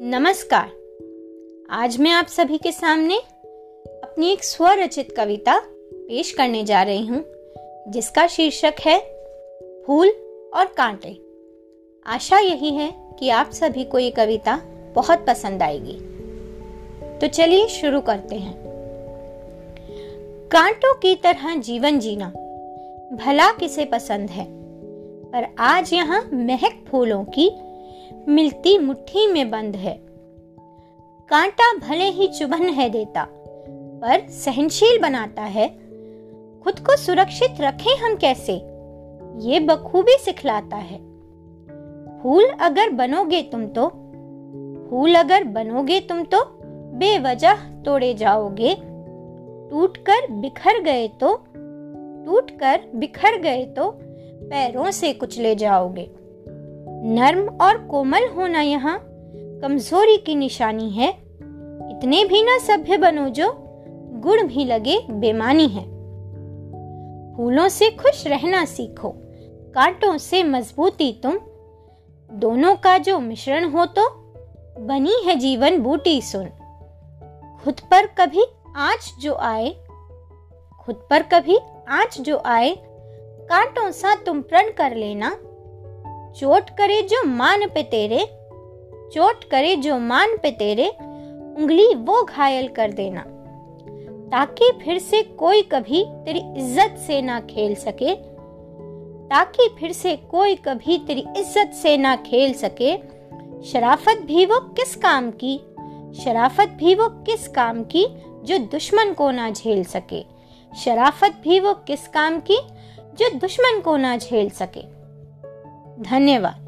नमस्कार। आज मैं आप सभी के सामने अपनी एक स्वरचित कविता पेश करने जा रही हूँ, जिसका शीर्षक है फूल और कांटे। आशा यही है कि आप सभी को ये कविता बहुत पसंद आएगी। तो चलिए शुरू करते हैं। कांटों की तरह जीवन जीना भला किसे पसंद है? पर आज यहाँ महक फूलों की मिलती मुट्ठी में बंद है। कांटा भले ही चुभन है देता, पर सहनशील बनाता है। खुद को सुरक्षित रखें हम कैसे? ये बखूबी सिखलाता है। फूल अगर बनोगे तुम तो फूल अगर बनोगे तुम तो बेवजह तोड़े जाओगे। टूटकर बिखर गए तो टूटकर बिखर गए तो पैरों से कुचले जाओगे। नर्म और कोमल होना यहाँ कमज़ोरी की निशानी है। इतने भी ना सभ्य बनो जो गुण भी लगे बेमानी है। फूलों से खुश रहना सीखो, कांटों से मजबूती तुम। दोनों का जो मिश्रण हो तो बनी है जीवन बूटी सुन। खुद पर कभी आँच जो आए, खुद पर कभी आँच जो आए, कांटों सा तुम प्रण कर लेना। चोट करे जो मान पे तेरे, चोट करे जो मान पे तेरे, उंगली वो घायल कर देना, ताकि फिर से कोई कभी तेरी इज़्ज़त से ना खेल सके, ताकि फिर से कोई कभी तेरी इज़्ज़त से ना खेल सके। शराफत भी वो किस काम की? शराफत भी वो किस काम की जो दुश्मन को ना झेल सके? शराफत भी वो किस काम की जो दुश्मन को ना झेल सके? धन्यवाद।